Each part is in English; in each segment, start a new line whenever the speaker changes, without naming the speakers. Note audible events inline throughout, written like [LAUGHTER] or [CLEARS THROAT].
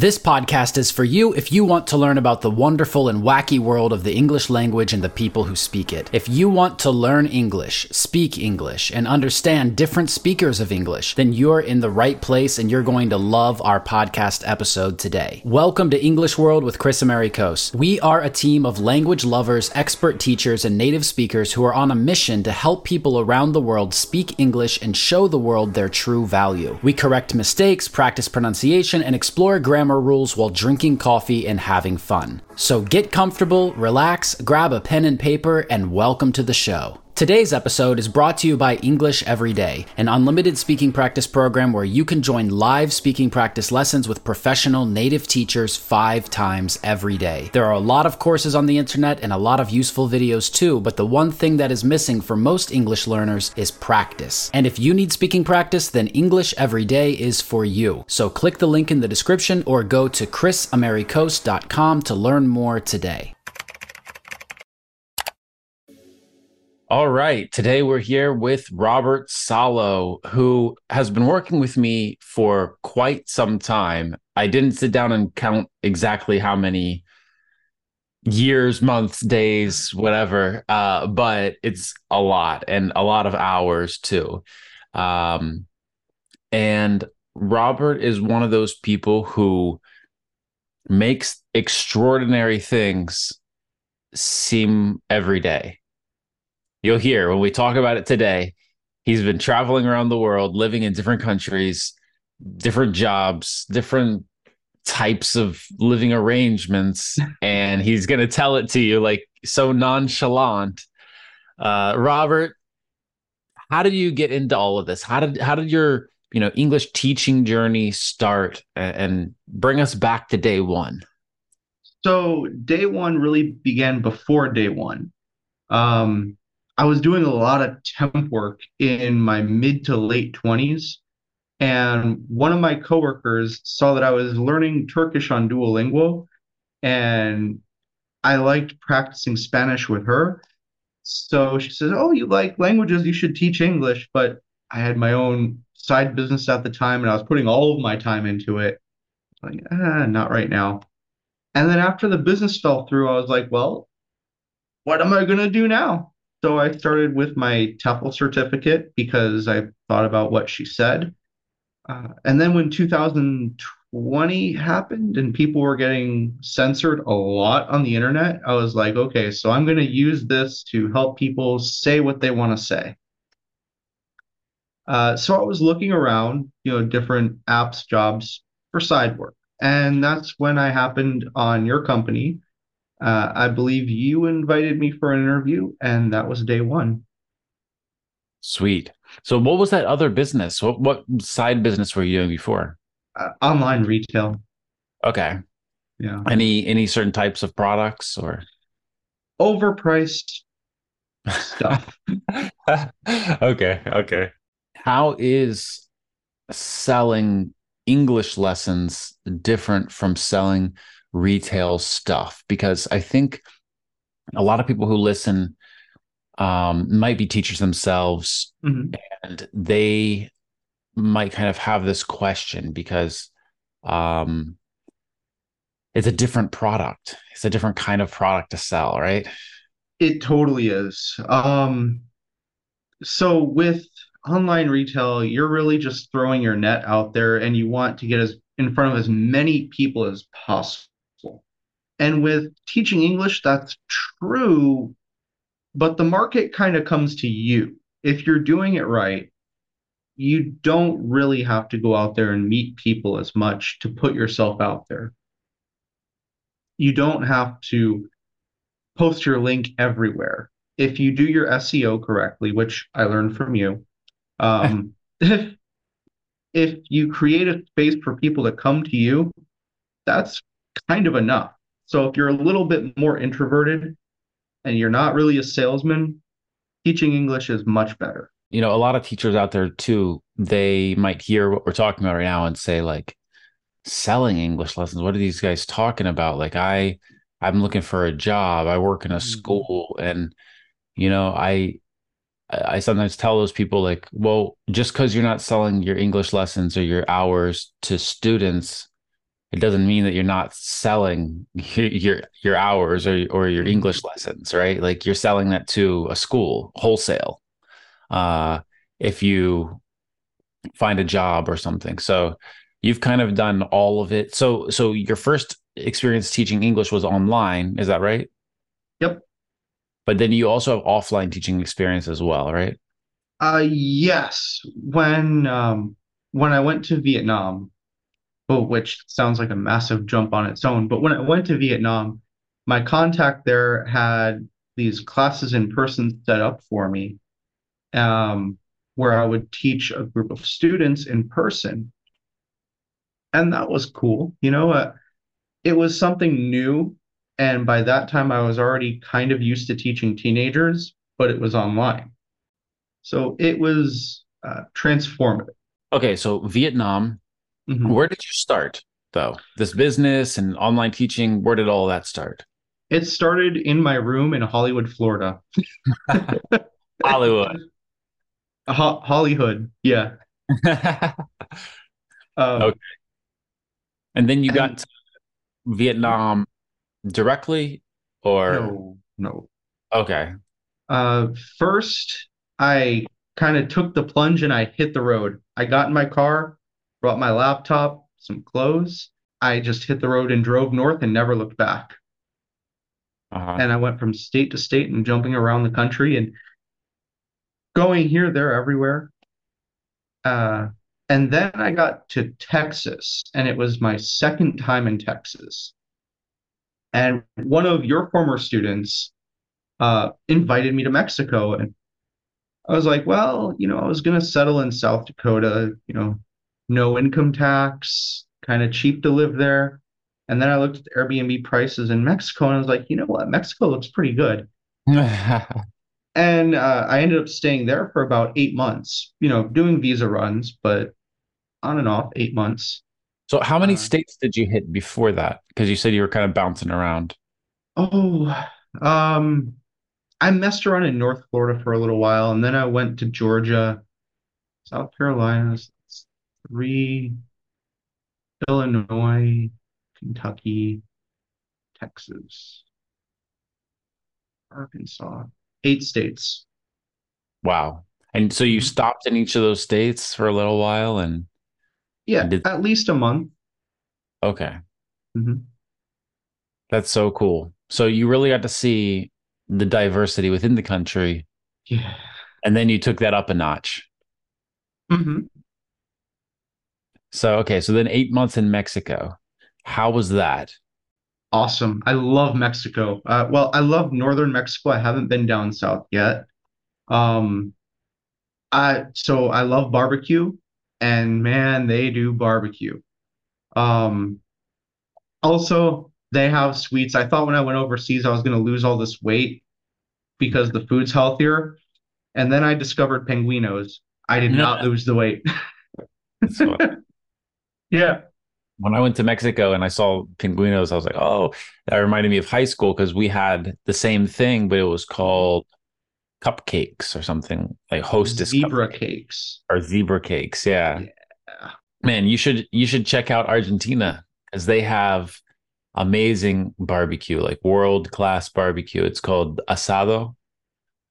This podcast is for you if you want to learn about the wonderful and wacky world of the English language and the people who speak it. If you want to learn English, speak English, and understand different speakers of English, then you're in the right place and you're going to love our podcast episode today. Welcome to English World with Kris Amerikos. We are a team of language lovers, expert teachers, and native speakers who are on a mission to help people around the world speak English and show the world their true value. We correct mistakes, practice pronunciation, and explore grammar grammar rules while drinking coffee and having fun. So get comfortable, relax, grab a pen and paper, and welcome to the show. Today's episode is brought to you by English Every Day, an unlimited speaking practice program where you can join live speaking practice lessons with professional native teachers five times every day. There are a lot of courses on the internet and a lot of useful videos too, but the one thing that is missing for most English learners is practice. And if you need speaking practice, then English Every Day is for you. So click the link in the description or go to krisamerikos.com to learn more today. All right. Today we're here with Robert Salo, who has been working with me for quite some time. I didn't sit down and count exactly how many years, months, days, whatever, uh, but it's a lot and a lot of hours too. Um, and Robert is one of those people who makes extraordinary things seem every day you'll hear when we talk about it today. He's been traveling around the world, living in different countries, different jobs, different types of living arrangements, [LAUGHS] and he's going to tell it to you like so nonchalant. Uh, Robert, how did you get into all of this? How did how did your you know English teaching journey start, and, bring us back to day one?
So day one really began before day one. Um, I was doing a lot of temp work in my mid to late 20s. And one of my coworkers saw that I was learning Turkish on Duolingo, and I liked practicing Spanish with her. So she says, Oh, you like languages, you should teach English. But I had my own side business at the time, and I was putting all of my time into it. Like, ah, not right now. And then after the business fell through, I was like, Well, what am I going to do now? So I started with my TEFL certificate because I thought about what she said. Uh, and then when 2020 happened and people were getting censored a lot on the internet, I was like, okay, so I'm going to use this to help people say what they want to say. Uh, so I was looking around, you know, different apps, jobs for side work. And that's when I happened on your company uh, I believe you invited me for an interview, and that was day one.
Sweet. So, what was that other business? What what side business were you doing before?
Uh, online retail.
Okay. Yeah. Any any certain types of products or
overpriced stuff? [LAUGHS]
okay. Okay. How is selling English lessons different from selling retail stuff because I think a lot of people who listen um, might be teachers themselves mm-hmm. and they might kind of have this question because um, it's a different product. It's a different kind of product to sell, right?
It totally is. Um, so with online retail, you're really just throwing your net out there and you want to get as in front of as many people as possible. And with teaching English, that's true, but the market kind of comes to you. If you're doing it right, you don't really have to go out there and meet people as much to put yourself out there. You don't have to post your link everywhere. If you do your SEO correctly, which I learned from you, um, [LAUGHS] if if you create a space for people to come to you, that's kind of enough. So if you're a little bit more introverted and you're not really a salesman, teaching English is much better.
You know, a lot of teachers out there too, they might hear what we're talking about right now and say like selling English lessons. What are these guys talking about? Like I I'm looking for a job. I work in a mm-hmm. school and you know, I I sometimes tell those people like, well, just because you're not selling your English lessons or your hours to students it doesn't mean that you're not selling your your hours or or your
Mm-hmm.
English lessons, right? Like you're selling that to a school wholesale. Uh, if you find a job or something, so you've kind of done all of it. So so your first experience teaching English was online, is that right? But then you also have offline teaching experience as well, right?
Uh, yes. When um when I went to Vietnam, which sounds like a massive jump on its own, but when I went to Vietnam, my contact there had these classes in person set up for me, um, where I would teach a group of students in person, and that was cool. You know, uh, it was something new, and by that time I was already kind of used to teaching teenagers, but it was online. So it was uh, transformative.
Okay, so Vietnam,
Mhm.
where did you start though? This business and online teaching, where did all that start?
It started in my room in Hollywood, Florida. [LAUGHS]
Hollywood. [LAUGHS]
Ho Hollywood, yeah. [LAUGHS] Um,
Okay. and then you got
And-
to Vietnam directly or
no, no.
okay.
Uh, first, I kind of took the plunge and I hit the road. I got in my car, brought my laptop, some clothes. I just hit the road and drove north and never looked back.
Uh-huh.
And I went from state to state and jumping around the country and going here, there, everywhere. Uh, and then I got to Texas, and it was my second time in Texas. And one of your former students uh, invited me to Mexico, and I was like, well, you know, I was gonna settle in South Dakota, you know, no income tax, kind of cheap to live there. And then I looked at the Airbnb prices in Mexico, and I was like, you know what, Mexico looks pretty good. [LAUGHS] And uh, I ended up staying there for about eight months, you know, doing visa runs, but on and off eight months.
So how many
Uh,
states did you hit before that? Because you said you were kind of bouncing around.
Oh, um, I messed around in North Florida for a little while, and then I went to Georgia, South Carolina, three, Illinois, Kentucky, Texas, Arkansas, eight states.
Wow. And so you
Mhm.
stopped in each of those states for a little while and
Yeah,
Did-
at least a month.
okay.
Mhm.
That's so cool. So you really got to see the diversity within the country
Yeah.
and then you took that up a notch.
hmm
So okay, so then 8 months in Mexico. How was that?
Awesome. I love Mexico. Uh, well, I love northern Mexico. I haven't been down south yet. Um, I so I love barbecue, and man, they do barbecue. Um, also, they have sweets. I thought when I went overseas I was going to lose all this weight because the food's healthier, and then I discovered pinguinos. I did not [LAUGHS] lose the weight.
So [LAUGHS]
Yeah.
when I went to Mexico and I saw pinguinos, I was like, oh, that reminded me of high school because we had the same thing, but it was called cupcakes or something like hostess
Zebra cakes.
or zebra cakes. Yeah.
Yeah.
Man, you should you should check out Argentina because they have amazing barbecue, like world class barbecue. It's called asado.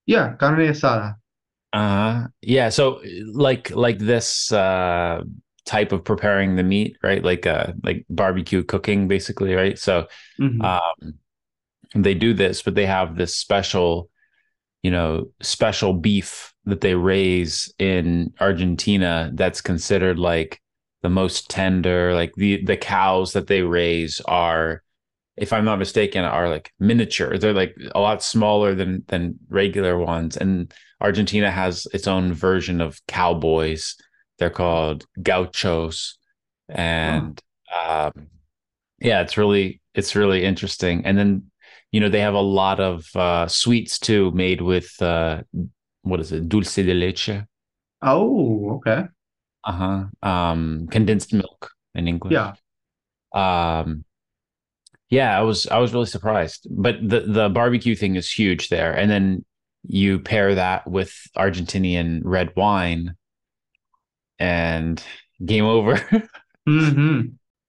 Yeah, carne asada.
Uh-huh. Yeah, so like like this uh type of preparing the meat, right? Like uh like barbecue cooking basically, right? So
Mhm.
um they do this, but they have this special, you know, special beef that they raise in Argentina that's considered like the most tender, like the the cows that they raise are if I'm not mistaken, are like miniature. They're like a lot smaller than than regular ones. And Argentina has its own version of cowboys. They're called gauchos, and um, yeah, it's really it's really interesting. And then you know they have a lot of uh, sweets too, made with uh, what is it, dulce de leche?
Oh, okay.
Uh huh. Um, condensed milk in English.
Yeah.
Um, yeah, I was I was really surprised. But the the barbecue thing is huge there, and then you pair that with Argentinian red wine, and game over. [LAUGHS]
hmm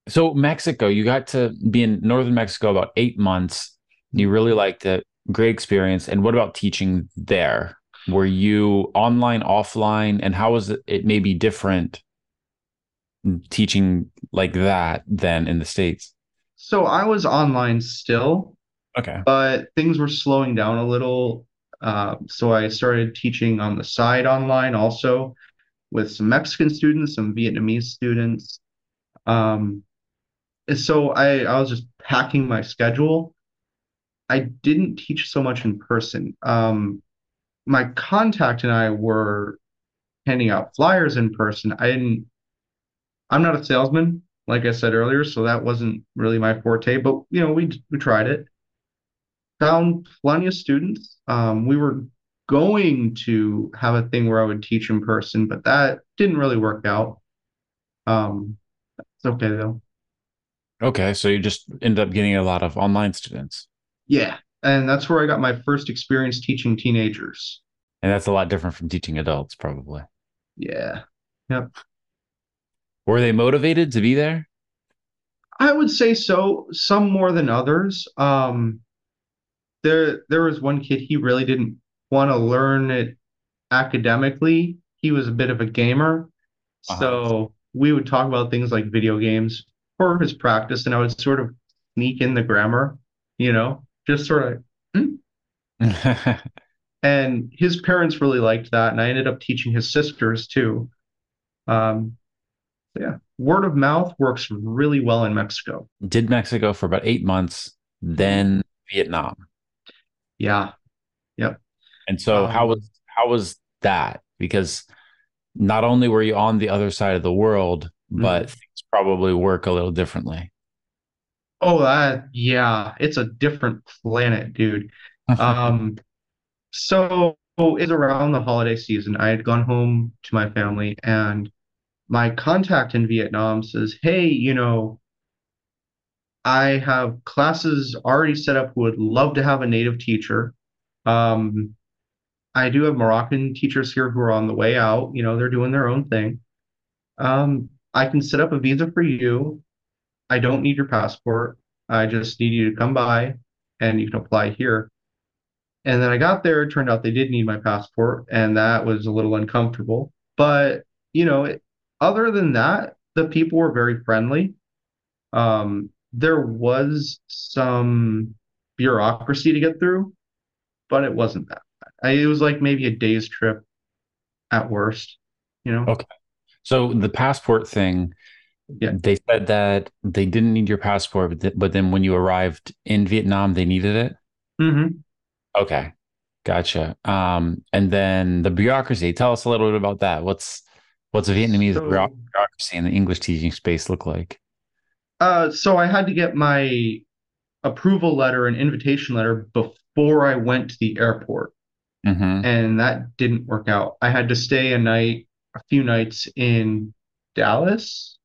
So Mexico, you got to be in northern Mexico about eight months. You really liked it. Great experience. And what about teaching there? Were you online, offline, and how was it, it maybe different teaching like that than in the States?
So I was online still,
Okay.
but things were slowing down a little. Uh, so I started teaching on the side online also with some Mexican students, some Vietnamese students. Um, so I, I was just packing my schedule. I didn't teach so much in person. Um, my contact and I were handing out flyers in person. I didn't, I'm not a salesman, like I said earlier, so that wasn't really my forte, but you know, we we tried it. Found plenty of students. Um, we were going to have a thing where I would teach in person, but that didn't really work out. Um, it's okay though.
Okay. So you just end up getting a lot of online students.
Yeah, and that's where I got my first experience teaching teenagers.
And that's a lot different from teaching adults, probably.
Yeah. Yep.
Were they motivated to be there?
I would say so, some more than others. Um, there there was one kid, he really didn't want to learn it academically. He was a bit of a gamer.
Uh-huh.
So we would talk about things like video games for his practice, and I would sort of sneak in the grammar, you know, just sort of. "Hmm." [LAUGHS] And his parents really liked that, and I ended up teaching his sisters too. Um, yeah, word of mouth works really well in Mexico.
Did Mexico for about eight months, then Vietnam.
Yeah, yep.
And so how
Um,
was how was that? Because not only were you on the other side of the world, but things probably work a little differently.
Oh, that, yeah, it's a different planet, dude. [LAUGHS] Um, so it's around the holiday season. I had gone home to my family, and my contact in Vietnam says, Hey, you know, I have classes already set up who would love to have a native teacher. Um, I do have Moroccan teachers here who are on the way out. You know, they're doing their own thing. Um, I can set up a visa for you. I don't need your passport. I just need you to come by and you can apply here. And then I got there, it turned out they did need my passport, and that was a little uncomfortable. But, you know, it, other than that, the people were very friendly. Um, there was some bureaucracy to get through, but it wasn't that bad. I, it was like maybe a day's trip at worst, you know?
Okay. So the passport thing,
Yeah.
they said that they didn't need your passport, but, th- but then when you arrived in Vietnam, they needed it.
hmm
Okay. Gotcha. Um, and then the bureaucracy. Tell us a little bit about that. What's what's a Vietnamese
So-
bureaucracy in the English teaching space look like?
Uh, so I had to get my approval letter and invitation letter before I went to the airport.
hmm
and that didn't work out. I had to stay a night, a few nights in Dallas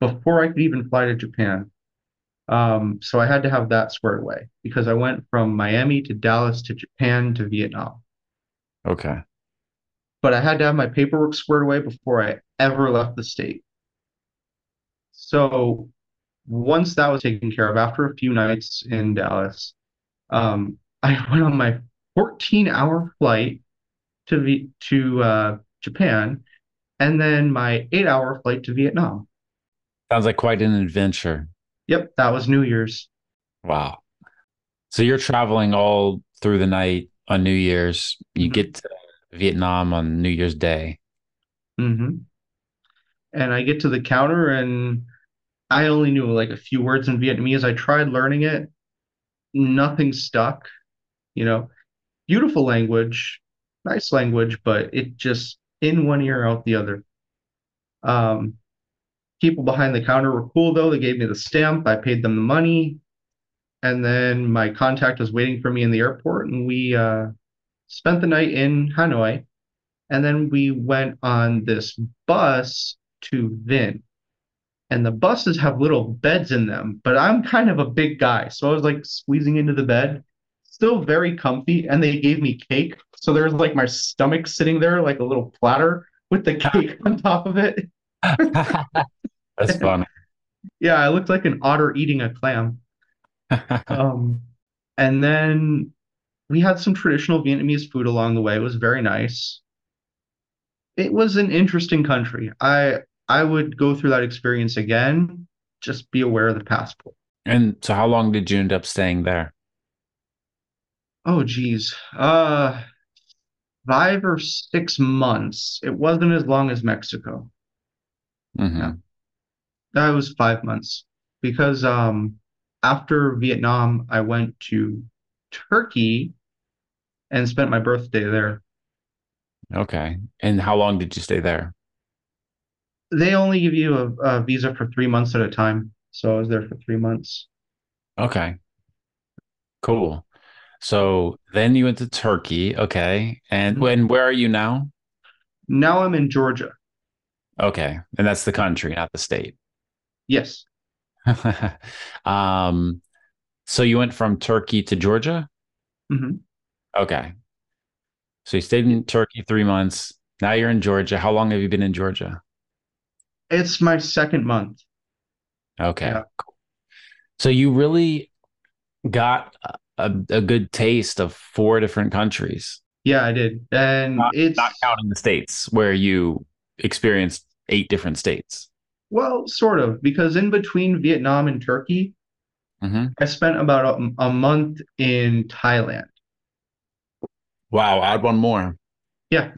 before I could even fly to Japan. Um, so I had to have that squared away because I went from Miami to Dallas to Japan to Vietnam.
Okay.
But I had to have my paperwork squared away before I ever left the state. So once that was taken care of, after a few nights in Dallas, um, I [LAUGHS] went on my 14-hour flight to v to uh, Japan, and then my eight-hour flight to Vietnam.
Sounds like quite an adventure.
Yep, that was New Year's.
Wow. So you're traveling all through the night on New Year's. You
Mhm.
get to Vietnam on New Year's Day.
hmm And I get to the counter, and I only knew like a few words in Vietnamese. I tried learning it, nothing stuck. You know, beautiful language, nice language, but it just in one ear, out the other. Um, people behind the counter were cool though. They gave me the stamp. I paid them the money, and then my contact was waiting for me in the airport, and we uh, spent the night in Hanoi. And then we went on this bus to Vinh. And the buses have little beds in them, but I'm kind of a big guy. So I was like squeezing into the bed, still very comfy. And they gave me cake. So there's like my stomach sitting there like a little platter with the cake [LAUGHS] on top of it. [LAUGHS]
That's [LAUGHS] funny.
Yeah, I looked like an otter eating a clam. [LAUGHS] Um, and then we had some traditional Vietnamese food along the way. It was very nice. It was an interesting country. I I would go through that experience again. Just be aware of the passport.
and so how long did you end up staying there?
Oh, geez. Uh, five or six months. It wasn't as long as Mexico. Yeah,
hmm
that was five months because um after Vietnam, I went to Turkey and spent my birthday there.
Okay. And how long did you stay there?
They only give you a, a visa for three months at a time, so I was there for three months.
Okay. Cool. So then you went to Turkey. Okay. And
Mhm.
when where are you now?
Now I'm in Georgia.
Okay. And that's the country, not the state.
Yes. [LAUGHS]
Um, so you went from Turkey to Georgia?
hmm
Okay. So you stayed in Turkey three months. Now you're in Georgia. How long have you been in Georgia?
It's my second month.
Okay.
Yeah.
So you really got a, a good taste of four different countries,
Yeah, I did. And
not,
it's
not counting the states where you experienced eight different states.
Well, sort of, because in between Vietnam and Turkey,
hmm
I spent about a, a month in Thailand.
Wow. Add one more.
Yeah,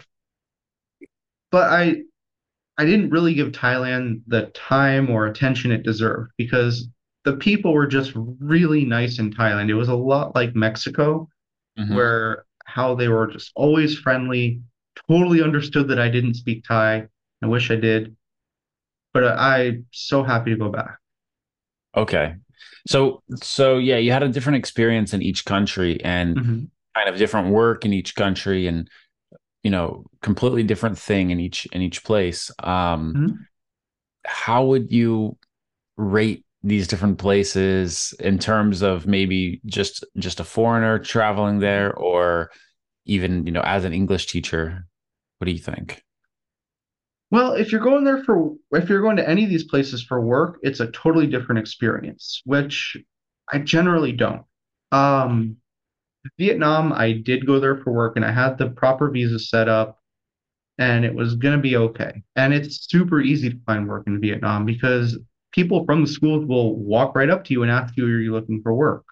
but I I didn't really give Thailand the time or attention it deserved because the people were just really nice in Thailand. It was a lot like Mexico,
Mhm.
where how they were just always friendly, totally understood that I didn't speak Thai. I wish I did, but I'm so happy to go back.
Okay. So, so yeah, you had a different experience in each country and
Mhm.
kind of different work in each country and you know, completely different thing in each in each place. Um,
Mhm.
how would you rate these different places in terms of maybe just just a foreigner traveling there or even, you know, as an English teacher? What do you think?
Well, if you're going there for, if you're going to any of these places for work, it's a totally different experience, which I generally don't. Um, Vietnam, I did go there for work and I had the proper visa set up and it was going to be okay. And it's super easy to find work in Vietnam because people from the schools will walk right up to you and ask you, are you looking for work?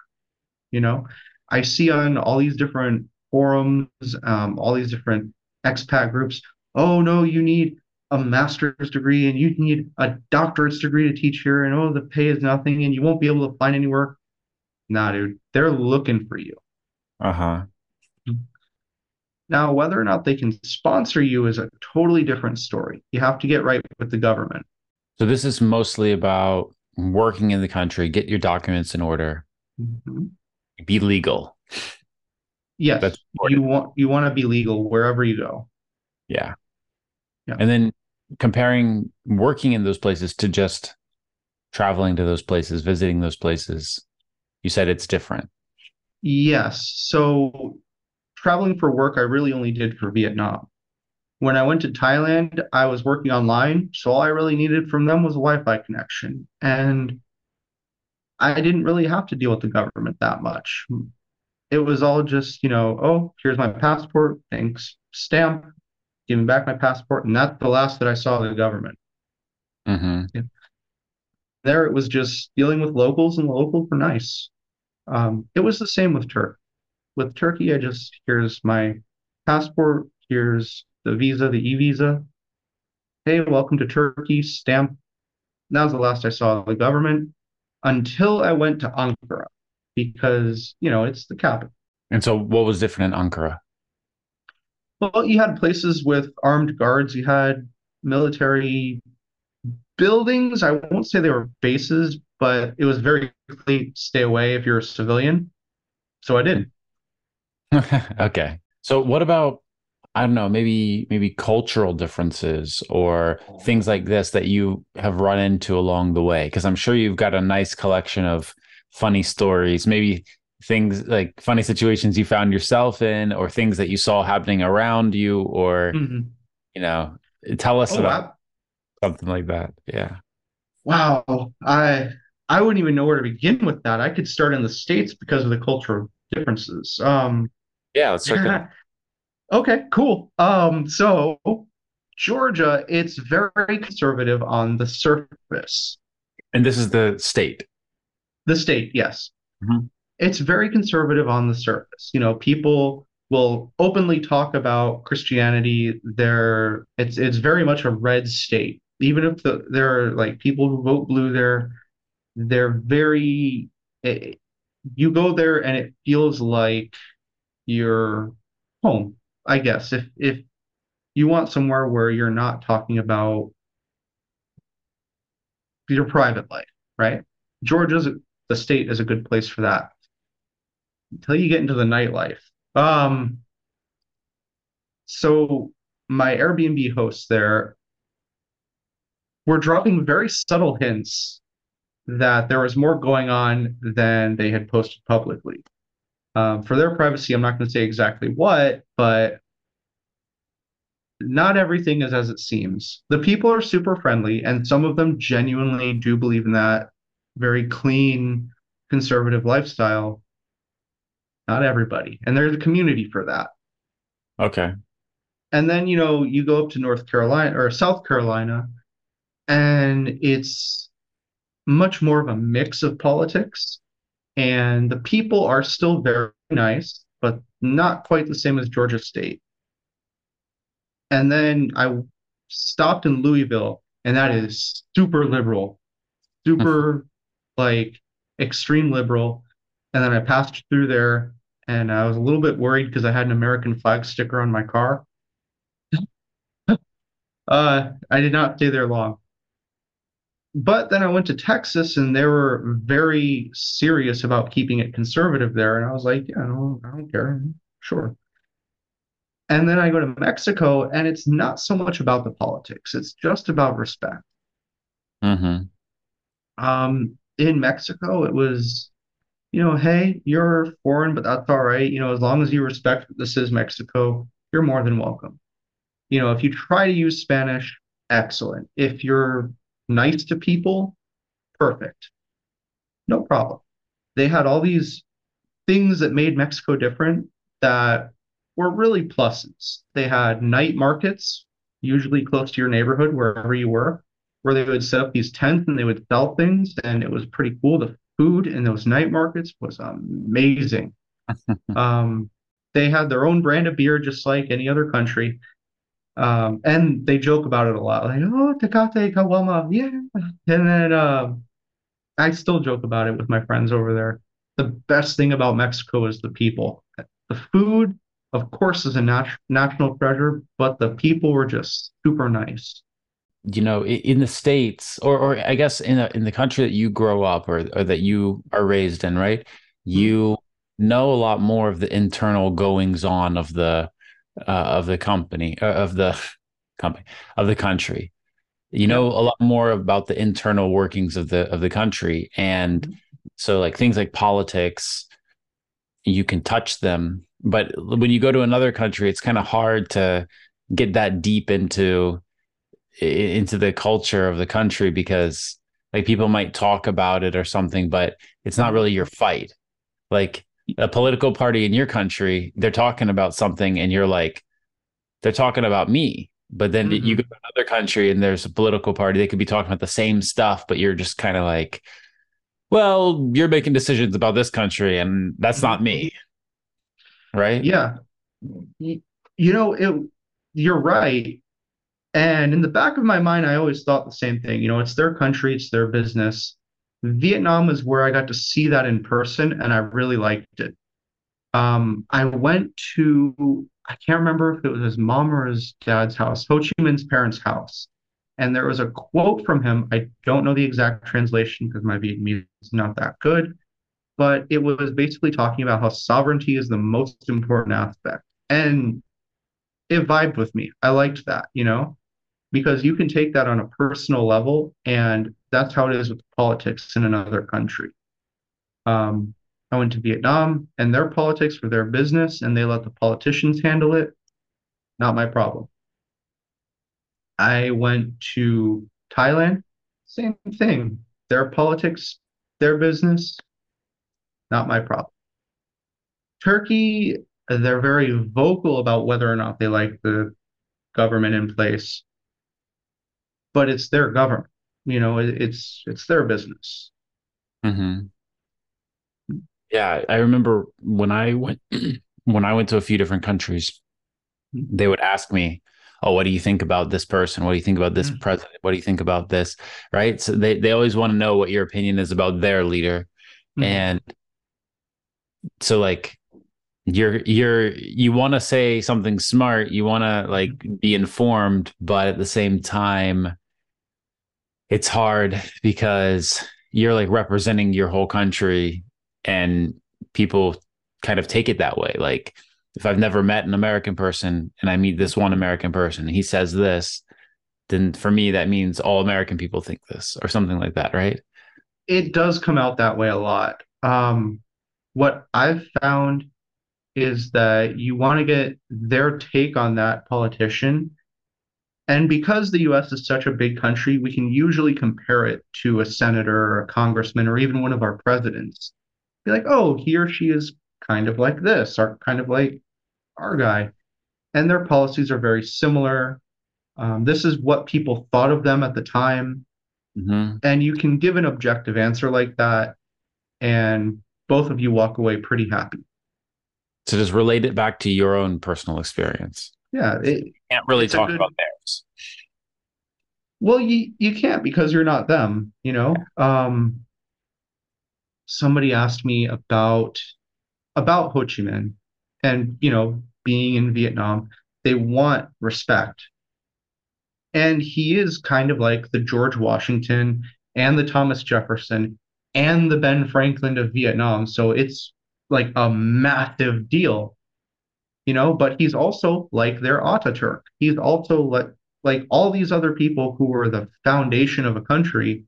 You know, I see on all these different forums, um, all these different expat groups, oh no, you need a master's degree and you need a doctorate's degree to teach here, and oh, the pay is nothing and you won't be able to find any work. Nah, dude, they're looking for you.
Uh-huh.
Now, whether or not they can sponsor you is a totally different story. You have to get right with the government.
So this is mostly about working in the country, get your documents in order,
Mhm.
be legal.
Yes, you want you want to be legal wherever you go.
Yeah.
Yeah.
And then comparing working in those places to just traveling to those places, visiting those places, you said it's different.
Yes. So traveling for work, I really only did for Vietnam. When I went to Thailand, I was working online, so all I really needed from them was a Wi-Fi connection. And I didn't really have to deal with the government that much. It was all just, you know, oh, here's my passport, thanks, stamp, give me back my passport, and that's the last that I saw the government.
hmm
There it was just dealing with locals, and the locals were nice. Um, it was the same with Turk. With Turkey, I just here's my passport, here's the visa, the e-visa. Hey, welcome to Turkey, stamp. That was the last I saw the government until I went to Ankara because, you know, it's the capital.
And so what was different in Ankara?
Well, you had places with armed guards, you had military buildings. I won't say they were bases, but it was very clearly stay away if you're a civilian. So I did. [LAUGHS]
Okay. So what about I don't know, maybe maybe cultural differences or things like this that you have run into along the way? Because I'm sure you've got a nice collection of funny stories, maybe things like funny situations you found yourself in or things that you saw happening around you or
Mhm.
you know, tell us
Oh,
about
ab-
something like that. Yeah.
Wow, I I wouldn't even know where to begin with that. I could start in the States because of the cultural differences. Um,
Yeah, let's start [LAUGHS]
okay, cool. Um, so Georgia, it's very conservative on the surface.
And this is the state.
The state, yes.
Mhm.
It's very conservative on the surface. You know, people will openly talk about Christianity. They're it's it's very much a red state. Even if the, there are like people who vote blue there, they're very eh, you go there and it feels like you're home, I guess. If if you want somewhere where you're not talking about your private life, right? Georgia's the state is a good place for that until you get into the nightlife. Um, so my Airbnb hosts there were dropping very subtle hints that there was more going on than they had posted publicly. Um, for their privacy, I'm not going to say exactly what, but not everything is as it seems. The people are super friendly, and some of them genuinely do believe in that very clean, conservative lifestyle. Not everybody. And there's a community for that.
Okay.
And then, you know, you go up to North Carolina or South Carolina, and it's much more of a mix of politics. And the people are still very nice, but not quite the same as Georgia State. And then I stopped in Louisville, and that is super liberal, super hmm. like extreme liberal. And then I passed through there, and I was a little bit worried because I had an American flag sticker on my car. [LAUGHS] Uh, I did not stay there long. But then I went to Texas, and they were very serious about keeping it conservative there. And I was like, yeah, no, I don't care. Sure. And then I go to Mexico, and it's not so much about the politics, it's just about respect.
hmm
Um, in Mexico, it was, you know, hey, you're foreign, but that's all right. You know, as long as you respect this is Mexico, you're more than welcome. You know, if you try to use Spanish, excellent. If you're nice to people, perfect. No problem. They had all these things that made Mexico different that were really pluses. They had night markets, usually close to your neighborhood, wherever you were, where they would set up these tents and they would sell things, and it was pretty cool. The food in those night markets was amazing. [LAUGHS] Um, they had their own brand of beer, just like any other country. Um, and they joke about it a lot, like, oh, Tecate Caguama, yeah. And then uh, I still joke about it with my friends over there. The best thing about Mexico is the people. The food, of course, is a nat national treasure, but the people were just super nice.
You know, in the States, or or I guess in a, in the country that you grow up or or that you are raised in, right?
Mhm.
You know a lot more of the internal goings on of the uh, of the company uh, of the [LAUGHS] company of the country. You know a lot more about the internal workings of the of the country, and
Mhm.
so like things like politics, you can touch them, but when you go to another country, it's kind of hard to get that deep into into the culture of the country because like people might talk about it or something, but it's not really your fight. Like a political party in your country, they're talking about something and you're like, they're talking about me. But then mm-hmm. you go to another country and there's a political party, they could be talking about the same stuff, but you're just kind of like, well, you're making decisions about this country and that's not me. Mm-hmm. Right?
Yeah. You know, it, you're right. And in the back of my mind, I always thought the same thing. You know, it's their country, it's their business. Vietnam is where I got to see that in person, and I really liked it. Um, I went to, I can't remember if it was his mom or his dad's house, Ho Chi Minh's parents' house. And there was a quote from him. I don't know the exact translation because my Vietnamese is not that good, but it was basically talking about how sovereignty is the most important aspect. And it vibed with me. I liked that, you know, because you can take that on a personal level, and that's how it is with politics in another country. Um, I went to Vietnam, and their politics were their business, and they let the politicians handle it. Not my problem. I went to Thailand, same thing. Their politics, their business, not my problem. Turkey, they're very vocal about whether or not they like the government in place, but it's their government. You know, it's it's their business.
Mm-hmm. Yeah, I remember when I went [CLEARS THROAT] when I went to a few different countries, they would ask me, "Oh, what do you think about this person? What do you think about this mm-hmm. president? What do you think about this?" Right? So they they always want to know what your opinion is about their leader, mm-hmm. and so like you're you're you want to say something smart you want to like be informed but at the same time it's hard because you're like representing your whole country and people kind of take it that way like if i've never met an american person and i meet this one american person and he says this then for me that means all american people think this or something like that right
it does come out that way a lot um what i've found is that you want to get their take on that politician. And because the US is such a big country, we can usually compare it to a senator or a congressman or even one of our presidents. Be like, oh, he or she is kind of like this, or kind of like our guy. And their policies are very similar. Um, this is what people thought of them at the time. Mm-hmm. And you can give an objective answer like that, and both of you walk away pretty happy.
So just relate it back to your own personal experience.
Yeah, it,
you can't really talk good, about theirs.
Well, you you can't because you're not them. You know. Um, somebody asked me about about Ho Chi Minh, and you know, being in Vietnam, they want respect, and he is kind of like the George Washington and the Thomas Jefferson and the Ben Franklin of Vietnam. So it's like a massive deal, you know, but he's also like their Ataturk. He's also like like all these other people who were the foundation of a country.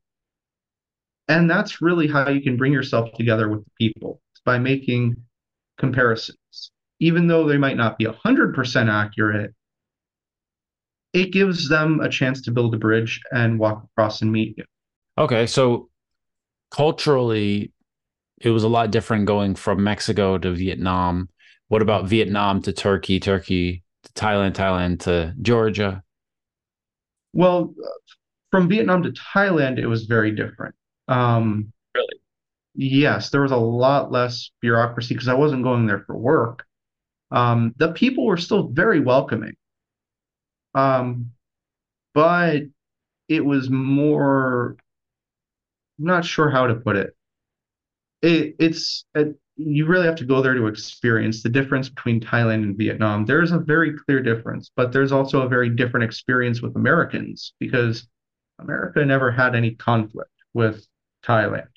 And that's really how you can bring yourself together with the people by making comparisons. Even though they might not be 100% accurate, it gives them a chance to build a bridge and walk across and meet you.
Okay, so culturally, it was a lot different going from Mexico to Vietnam. What about Vietnam to Turkey, Turkey to Thailand, Thailand to Georgia?
Well, from Vietnam to Thailand, it was very different. Um,
really?
Yes, there was a lot less bureaucracy because I wasn't going there for work. Um, the people were still very welcoming. Um, but it was more, I'm not sure how to put it it, it's a, you really have to go there to experience the difference between Thailand and Vietnam. There's a very clear difference, but there's also a very different experience with Americans because America never had any conflict with Thailand.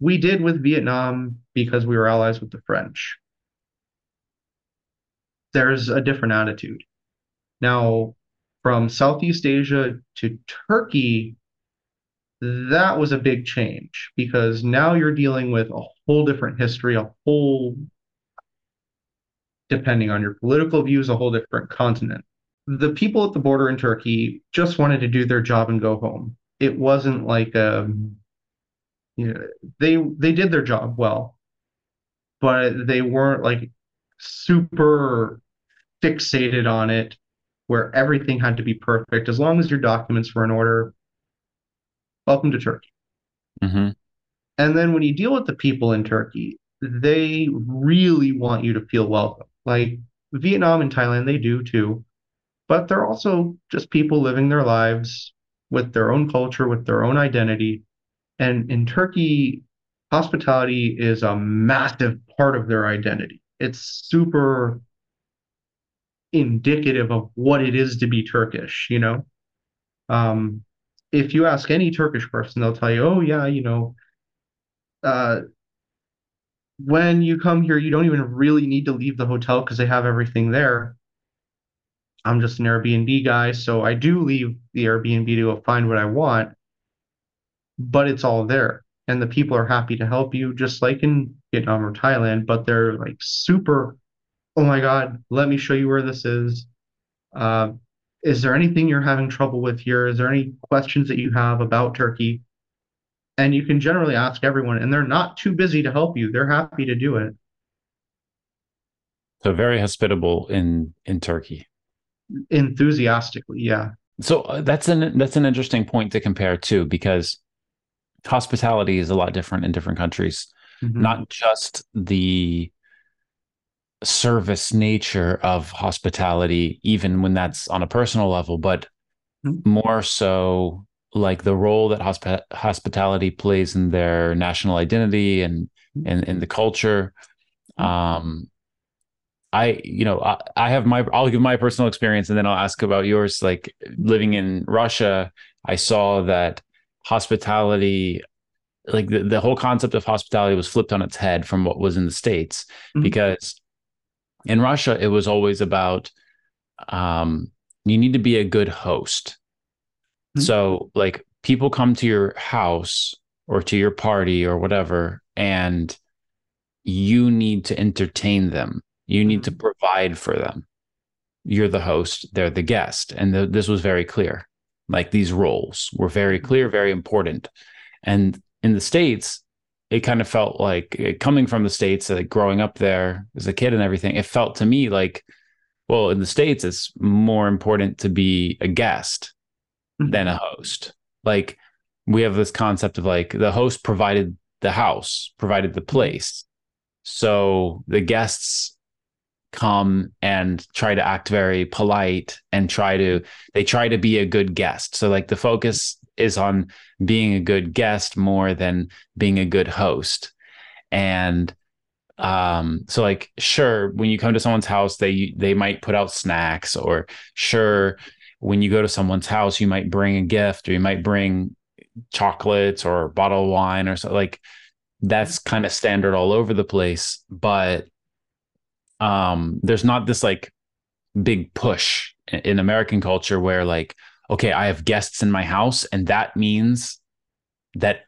We did with Vietnam because we were allies with the French. There's a different attitude. Now, from Southeast Asia to Turkey, that was a big change because now you're dealing with a whole different history, a whole, depending on your political views, a whole different continent. The people at the border in Turkey just wanted to do their job and go home. It wasn't like a, um, you know, they they did their job well, but they weren't like super fixated on it where everything had to be perfect. As long as your documents were in order, welcome to Turkey.
Mm-hmm.
And then when you deal with the people in Turkey, they really want you to feel welcome. Like Vietnam and Thailand, they do too. But they're also just people living their lives with their own culture, with their own identity. And in Turkey, hospitality is a massive part of their identity. It's super indicative of what it is to be Turkish, you know? Um, if you ask any Turkish person, they'll tell you, oh, yeah, you know, uh, when you come here, you don't even really need to leave the hotel because they have everything there. I'm just an Airbnb guy, so I do leave the Airbnb to go find what I want, but it's all there. And the people are happy to help you, just like in Vietnam or Thailand, but they're like super, oh my God, let me show you where this is. Uh, is there anything you're having trouble with here? Is there any questions that you have about Turkey? And you can generally ask everyone, and they're not too busy to help you. They're happy to do it.
So very hospitable in in Turkey.
Enthusiastically, yeah.
So uh, that's an that's an interesting point to compare too, because hospitality is a lot different in different countries. Mm-hmm. Not just the service nature of hospitality, even when that's on a personal level, but mm-hmm. more so like the role that hosp- hospitality plays in their national identity and and in the culture. Mm-hmm. Um, I, you know, I, I have my, I'll give my personal experience and then I'll ask about yours. Like living in Russia, I saw that hospitality, like the, the whole concept of hospitality was flipped on its head from what was in the States mm-hmm. because in Russia, it was always about, um, you need to be a good host. Mm-hmm. So like people come to your house or to your party or whatever, and you need to entertain them you need to mm-hmm. provide for them. You're the host, they're the guest. And the, this was very clear. Like these roles were very clear, mm-hmm. very important. And in the States, it kind of felt like coming from the States, like growing up there as a kid and everything, it felt to me like, well, in the States, it's more important to be a guest mm-hmm. than a host. Like we have this concept of like the host provided the house, provided the place. So the guests come and try to act very polite and try to they try to be a good guest so like the focus is on being a good guest more than being a good host. And um so like sure when you come to someone's house they they might put out snacks or sure when you go to someone's house you might bring a gift or you might bring chocolates or a bottle of wine or so like that's kind of standard all over the place. But um there's not this like big push in American culture where like okay I have guests in my house and that means that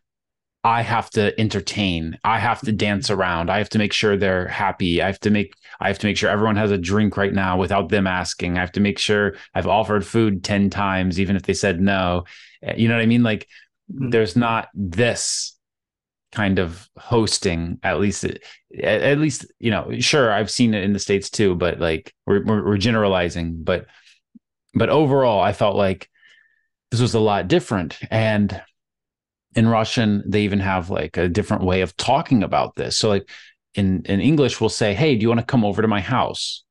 I have to entertain. I have to dance around. I have to make sure they're happy. I have to make I have to make sure everyone has a drink right now without them asking. I have to make sure I've offered food 10 times even if they said no. Eh, you know what I mean? Like mm-hmm. there's not this kind of hosting at least at least you know sure i've seen it in the states too but like we're, we're, we're generalizing but but overall i felt like this was a lot different. And in russian they even have like a different way of talking about this. So like in in english we'll say hey do you want to come over to my house?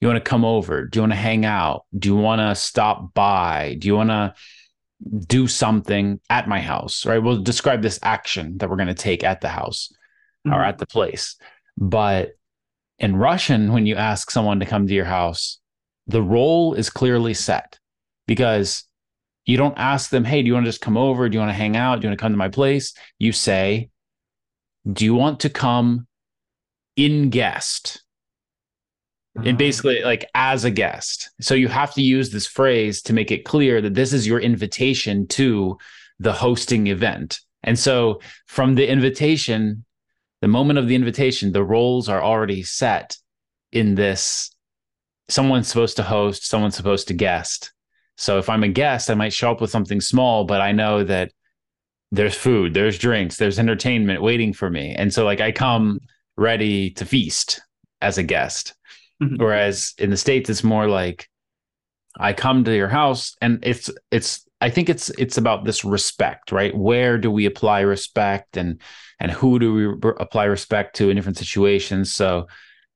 You want to come over? Do you want to hang out? Do you want to stop by? Do you want to do something at my house, right? We'll describe this action that we're going to take at the house mm-hmm. or at the place. But in Russian, when you ask someone to come to your house, the role is clearly set because you don't ask them, hey, do you want to just come over? Do you want to hang out? Do you want to come to my place? You say, do you want to come in guest? and uh-huh. basically like as a guest. So you have to use this phrase to make it clear that this is your invitation to the hosting event. And so from the invitation, the moment of the invitation, the roles are already set in this someone's supposed to host, someone's supposed to guest. So if I'm a guest, I might show up with something small, but I know that there's food, there's drinks, there's entertainment waiting for me. And so like I come ready to feast as a guest. Mm-hmm. Whereas in the States, it's more like I come to your house and it's it's I think it's it's about this respect, right? Where do we apply respect and and who do we re- apply respect to in different situations? So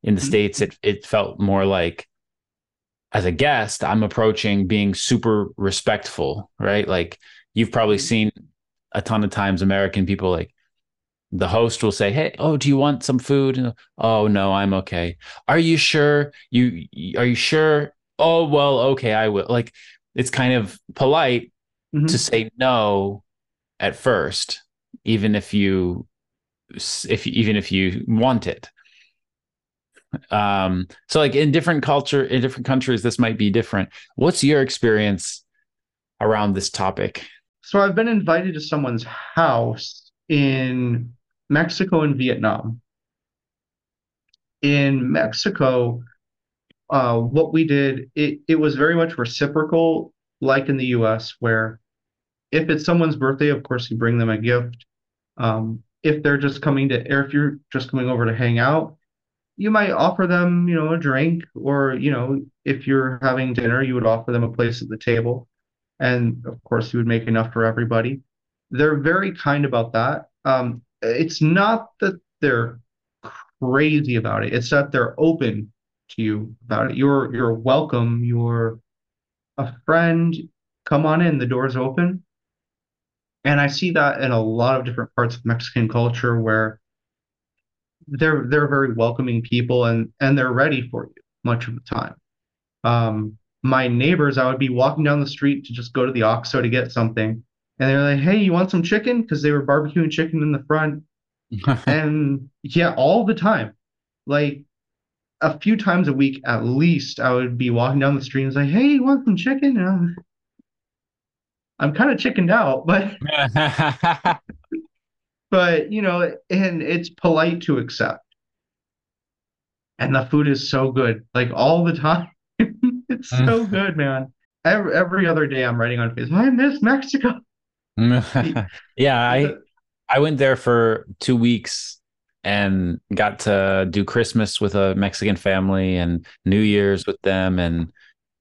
in the mm-hmm. states it it felt more like as a guest, I'm approaching being super respectful, right? Like you've probably mm-hmm. seen a ton of times American people like the host will say, "Hey, oh, do you want some food?" oh, no, I'm okay. Are you sure? You are you sure? Oh, well, okay, I will. Like it's kind of polite mm-hmm. to say no at first, even if you if even if you want it. Um, so like in different culture, in different countries, this might be different. What's your experience around this topic?
So I've been invited to someone's house in Mexico and Vietnam. In Mexico, uh, what we did, it, it was very much reciprocal, like in the US, where if it's someone's birthday, of course, you bring them a gift. Um, if they're just coming to, or if you're just coming over to hang out, you might offer them, you know, a drink, or, you know, if you're having dinner, you would offer them a place at the table. And of course, you would make enough for everybody. They're very kind about that. Um, it's not that they're crazy about it, it's that they're open to you about it. You're you're welcome. You're a friend. Come on in. The door's open. And I see that in a lot of different parts of Mexican culture where they're they're very welcoming people and and they're ready for you much of the time. Um, my neighbors, I would be walking down the street to just go to the OXXO to get something, and they're like, "Hey, you want some chicken?" Because they were barbecuing chicken in the front, [LAUGHS] and yeah, all the time. Like a few times a week at least, I would be walking down the street and say, "Hey, you want some chicken?" And I'm, I'm kind of chickened out, but [LAUGHS] but you know, and it's polite to accept. And the food is so good, like all the [LAUGHS] time. it's so good, man. Every, every other day, I'm writing on Facebook, I miss Mexico. [LAUGHS]
yeah, I I went there for two weeks and got to do Christmas with a Mexican family and New Year's with them. And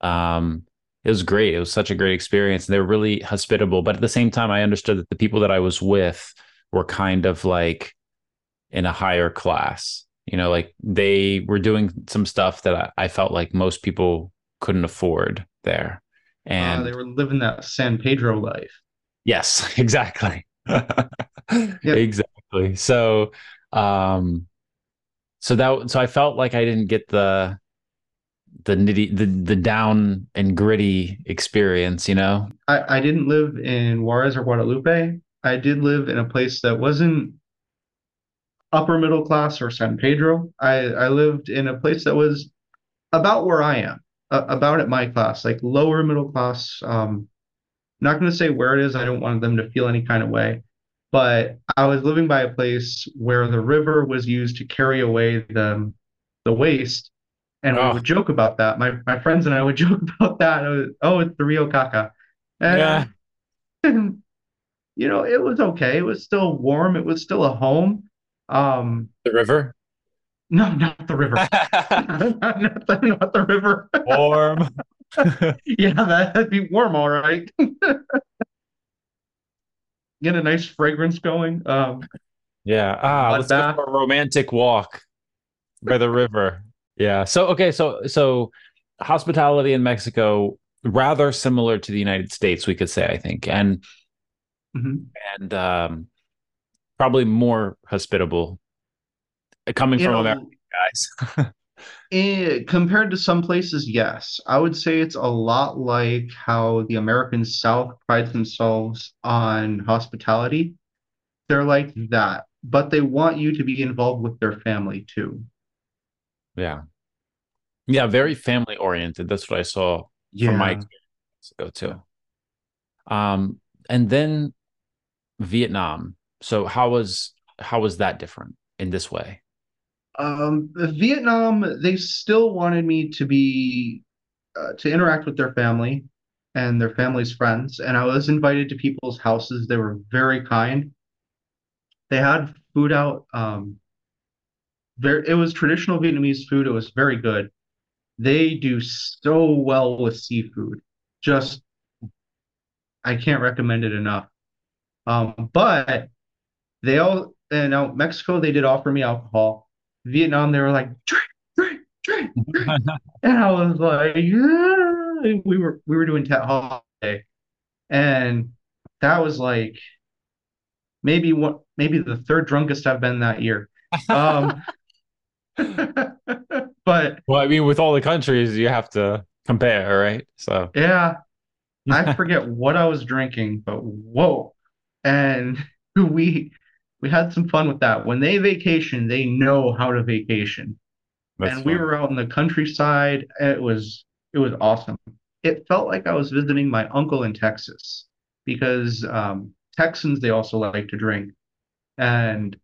um, it was great. It was such a great experience. They were really hospitable. But at the same time, I understood that the people that I was with were kind of like in a higher class. You know, like they were doing some stuff that I, I felt like most people couldn't afford there. Uh, and
uh, they were living that San Pedro life.
Yes, [LAUGHS] exactly. [LAUGHS] yep. Exactly. So um, so that so I felt like I didn't get the the nitty the the down and gritty experience, you know.
I, I didn't live in Juarez or Guadalupe. I did live in a place that wasn't upper middle class or San Pedro. I, I lived in a place that was about where I am, uh, about at my class, like lower middle class. Um, not going to say where it is. I don't want them to feel any kind of way but I was living by a place where the river was used to carry away the the waste, and oh. we would joke about that. My my friends and I would [LAUGHS] joke about that. Was, oh, it's the Rio Caca, and, yeah. And, [LAUGHS] you know, it was okay. It was still warm. It was still a home. Um,
the river.
No, not the river. not, [LAUGHS] [LAUGHS] not, the, not the river.
Warm. [LAUGHS]
yeah, that'd be warm, all right get a nice fragrance going. Um,
yeah. Ah, let's go for a romantic walk by the river. Yeah. So okay. So so hospitality in Mexico rather similar to the United States, we could say, I think, and mm-hmm. and um, probably more hospitable coming you from know, American guys. [LAUGHS]
Eh, compared to some places, yes. I would say it's a lot like how the American South prides themselves on hospitality. They're like that, but they want you to be involved with their family too.
Yeah. Yeah, very family oriented. That's what I saw yeah. from my experience ago too. Um, and then Vietnam. So how was how was that different in this way?
Um, Vietnam, they still wanted me to be uh, to interact with their family and their family's friends, and I was invited to people's houses. They were very kind. They had food out. Um, very, it was traditional Vietnamese food. It was very good. They do so well with seafood. Just, I can't recommend it enough. Um, but they all, and now Mexico, they did offer me alcohol Vietnam, they were like, drink, drink, drink, drink. [LAUGHS] and I was like, yeah. We were we were doing Tet Holiday, and that was like maybe what maybe the third drunkest I've been that year. Um, [LAUGHS] but
well, I mean, with all the countries, you have to compare, right? So
yeah, I [LAUGHS] forget what I was drinking, but whoa, and [LAUGHS] we we had some fun with that. When they vacation, they know how to vacation. That's and fun. we were out in the countryside. It was it was awesome. It felt like I was visiting my uncle in Texas because um, Texans they also like to drink, and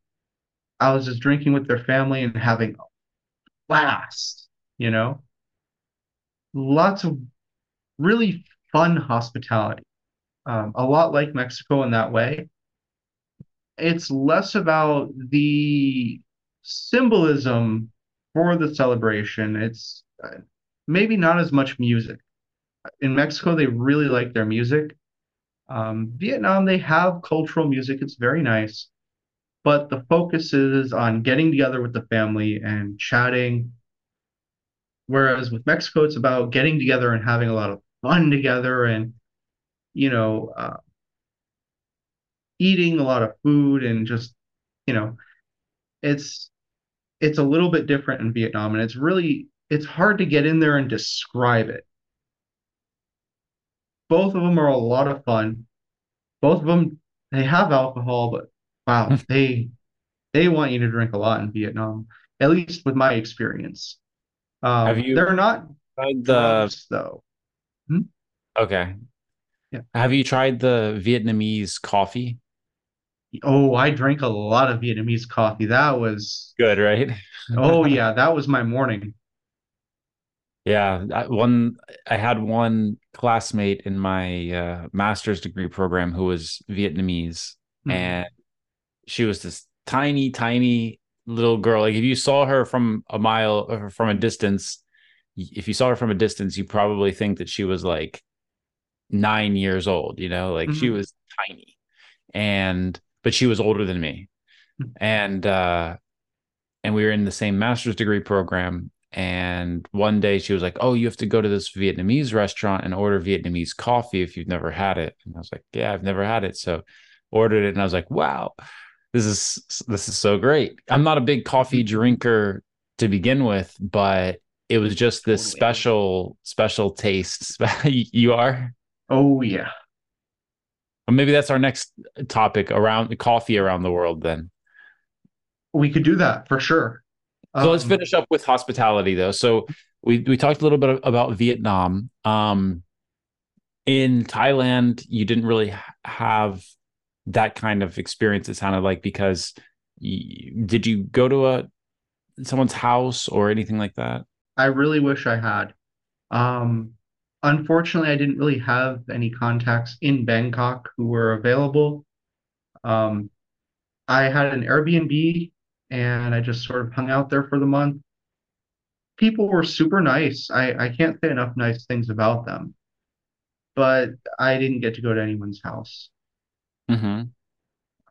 I was just drinking with their family and having a blast, you know. lots of really fun hospitality. Um, a lot like Mexico in that way. It's less about the symbolism for the celebration. It's uh, maybe not as much music. In Mexico, they really like their music. Um, Vietnam, they have cultural music. It's very nice, but the focus is on getting together with the family and chatting. Whereas with Mexico, it's about getting together and having a lot of fun together and, you know, uh, eating a lot of food and just, you know, it's it's a little bit different in Vietnam and it's really it's hard to get in there and describe it. Both of them are a lot of fun. Both of them they have alcohol, but wow, [LAUGHS] they they want you to drink a lot in Vietnam, at least with my experience.
Have
Um,
you
they're not
the
drunks though. Hmm?
okay?
Yeah.
Have you tried the Vietnamese coffee?
Oh, I drank a lot of Vietnamese coffee. That was,
Good, right?
oh [LAUGHS] yeah, that was my morning.
Yeah, I, one I had one classmate in my uh, master's degree program who was Vietnamese,
Mhm.
and she was this tiny, tiny little girl. Like if you saw her from a mile or from a distance, if you saw her from a distance, you probably think that she was like nine years old. You know, like she
Mhm.
was tiny, and but she was older than me,
Mhm.
and uh, and we were in the same master's degree program. And one day she was like, "Oh, you have to go to this Vietnamese restaurant and order Vietnamese coffee if you've never had it." And I was like, "Yeah, I've never had it." So ordered it, and I was like, "Wow, this is this is so great." I'm not a big coffee drinker to begin with, but it was just this
Totally.
special special taste. [LAUGHS] you are,
Oh yeah.
or maybe that's our next topic around coffee around the world. Then,
We could do that for sure.
so let's
Um,
finish up with hospitality, though. So we we talked a little bit about Vietnam. Um, in Thailand, you didn't really have that kind of experience. It sounded like because y did you go to a someone's house or anything like that?
I really wish I had. Um, unfortunately, I didn't really have any contacts in Bangkok who were available. Um, I had an Airbnb and I just sort of hung out there for the month. People were super nice. I, I can't say enough nice things about them, but I didn't get to go to anyone's house.
hmm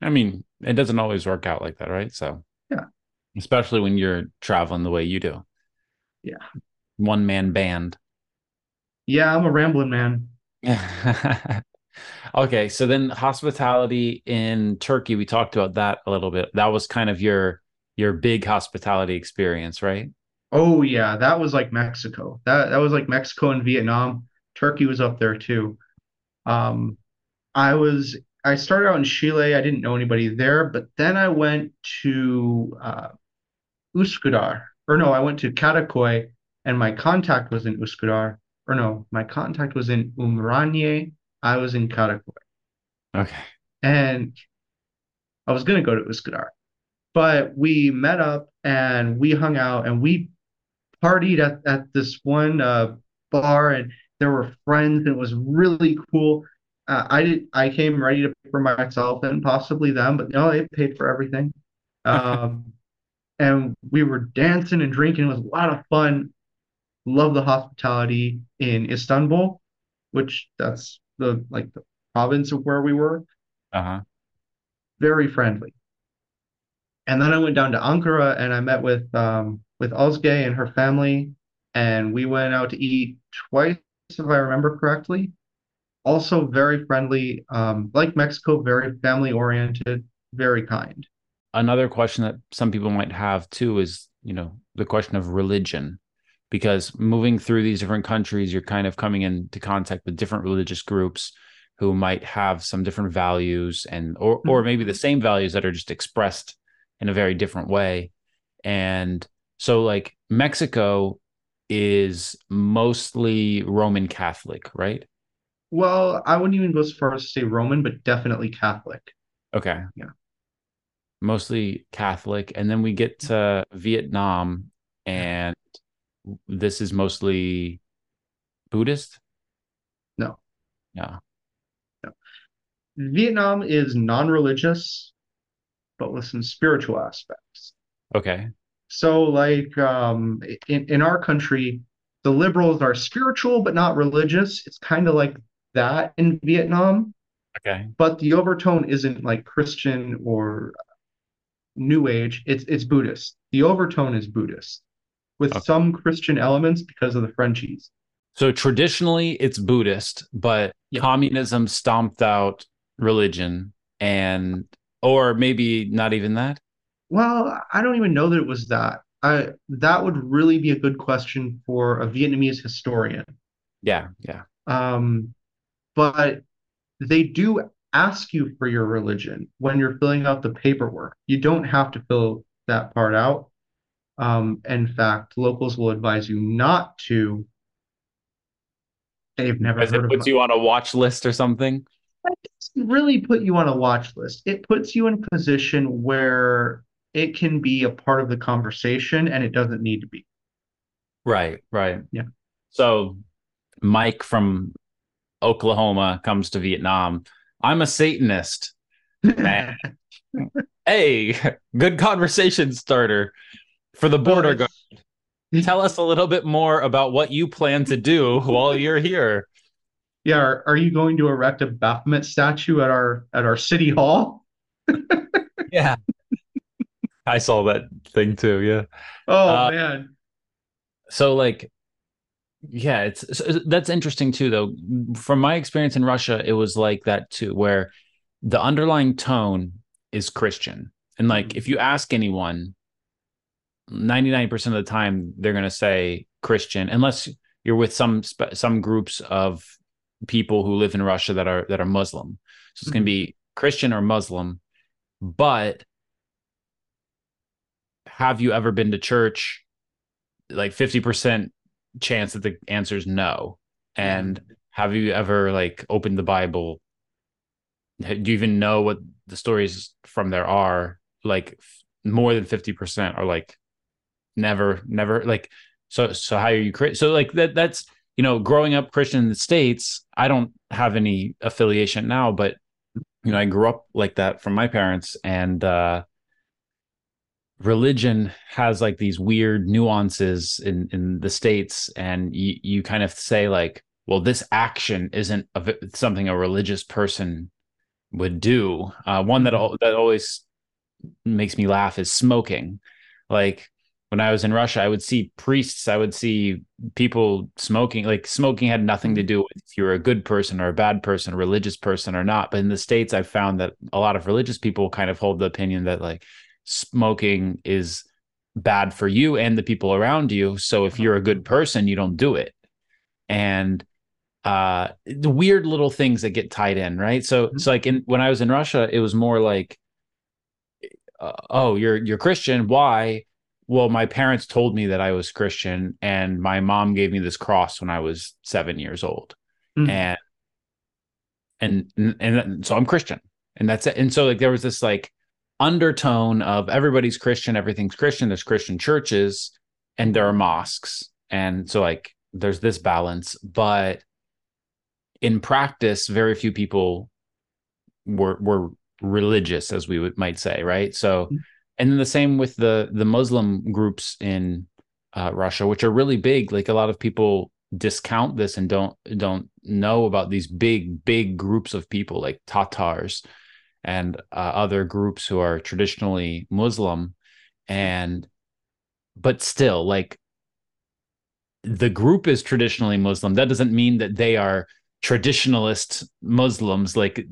I mean, it doesn't always work out like that, right? So,
Yeah.
especially when you're traveling the way you do.
Yeah.
One man band.
Yeah, I'm a rambling man. [LAUGHS]
okay, so then hospitality in Turkey, we talked about that a little bit. That was kind of your your big hospitality experience, right?
Oh yeah, that was like Mexico. That that was like Mexico and Vietnam. Turkey was up there too. Um, I was I started out in Chile. I didn't know anybody there, but then I went to uh, Üsküdar. Or no, I went to Karakoy, and my contact was in Üsküdar. Or no, my contact was in Umraniye. I was in Karakoy,
Okay.
and I was gonna go to Üsküdar, but we met up and we hung out and we partied at, at this one uh, bar and there were friends and it was really cool. Uh, I did I came ready to pay for myself and possibly them, but no, they paid for everything. [LAUGHS] Um, and we were dancing and drinking. It was a lot of fun. Love the hospitality in Istanbul, which that's the like the province of where we were.
Uh-huh.
Very friendly. And then I went down to Ankara and I met with um with Ozge and her family, and we went out to eat twice, if I remember correctly. Also very friendly, um, like Mexico, very family oriented, very kind.
Another question that some people might have too is, you know, the question of religion. Because moving through these different countries, you're kind of coming into contact with different religious groups who might have some different values and or or mm-hmm. maybe the same values that are just expressed in a very different way. And so like Mexico is mostly Roman Catholic, right?
Well, I wouldn't even go as far as to say Roman, but definitely Catholic.
Okay.
Yeah.
Mostly Catholic. And then we get to Vietnam, and this is mostly Buddhist?
No. Yeah.
No.
Vietnam is non-religious, but with some spiritual aspects.
Okay.
So, like um, in in our country, the liberals are spiritual but not religious. It's kind of like that in Vietnam,
Okay.
but the overtone isn't like Christian or New Age. It's it's Buddhist. The overtone is Buddhist with
Okay.
some Christian elements because of the Frenchies.
So traditionally it's Buddhist, but
Yeah.
communism stomped out religion and or maybe not even that.
Well, I don't even know that it was that. I that would really be a good question for a Vietnamese historian.
Yeah, yeah.
Um, but they do ask you for your religion when you're filling out the paperwork. You don't have to fill that part out. Um, in fact, locals will advise you not to. They've never
it
heard of
puts you on a watch list or something.
It doesn't really put you on a watch list. It puts you in a position where it can be a part of the conversation and it doesn't need to be.
Right, right.
Yeah.
So Mike from Oklahoma comes to Vietnam. I'm a Satanist. Man. [LAUGHS] Hey, [LAUGHS] good conversation starter for the border guard. Tell us a little bit more about what you plan to do while you're here.
Yeah, are, are you going to erect a Baphomet statue at our at our city hall? [LAUGHS]
Yeah. I saw that thing too. Yeah.
Oh
Uh,
man.
So like yeah, it's so that's interesting too though. From my experience in Russia, it was like that too where the underlying tone is Christian. And like if you ask anyone 99% of the time they're going to say Christian unless you're with some some groups of people who live in Russia that are that are Muslim. So it's going to mm-hmm. be Christian or Muslim. But have you ever been to church? Like 50% chance that the answer is no. And mm-hmm. have you ever like opened the Bible? Do you even know what the stories from there are? Like more than 50% are like never, never like so so how are you so like that that's you know growing up Christian in the States, I don't have any affiliation now, but you know, I grew up like that from my parents and uh religion has like these weird nuances in in the states and you you kind of say like well this action isn't a, something a religious person would do. Uh one that al- that always makes me laugh is smoking. Like when i was in russia i would see priests i would see people smoking like smoking had nothing to do with if you were a good person or a bad person a religious person or not but in the states i've found that a lot of religious people kind of hold the opinion that like smoking is bad for you and the people around you. So if you're a good person, you don't do it. And uh the weird little things that get tied in, right? So it's like in when I was in Russia, it was more like uh, oh, you're you're Christian, why? Well, my parents told me that I was Christian and my mom gave me this cross when I was 7 years old.
Mhm.
And and and, so I'm Christian. And that's it. And so like there was this like undertone of everybody's Christian, everything's Christian. There's Christian churches and there are mosques. And so like there's this balance, but in practice, very few people were were religious, as we would might say, right? So
Mhm.
And then the same with the the Muslim groups in uh, Russia, which are really big. Like a lot of people discount this and don't don't know about these big big groups of people like Tatars and uh, other groups who are traditionally Muslim, and but still like the group is traditionally Muslim. That doesn't mean that they are traditionalist Muslims. Like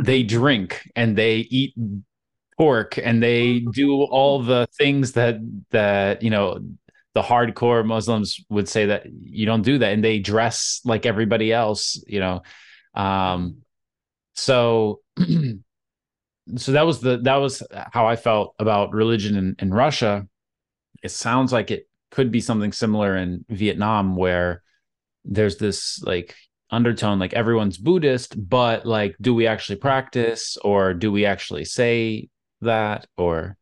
they drink and they eat pork and they do all the things that that you know the hardcore Muslims would say that you don't do that, and they dress like everybody else. You know, um, so [CLEARS THROAT] so that was the that was how I felt about religion in, in Russia. It sounds like it could be something similar in Vietnam, where there's this like undertone, like everyone's Buddhist, but like, do we actually practice, or do we actually say that, or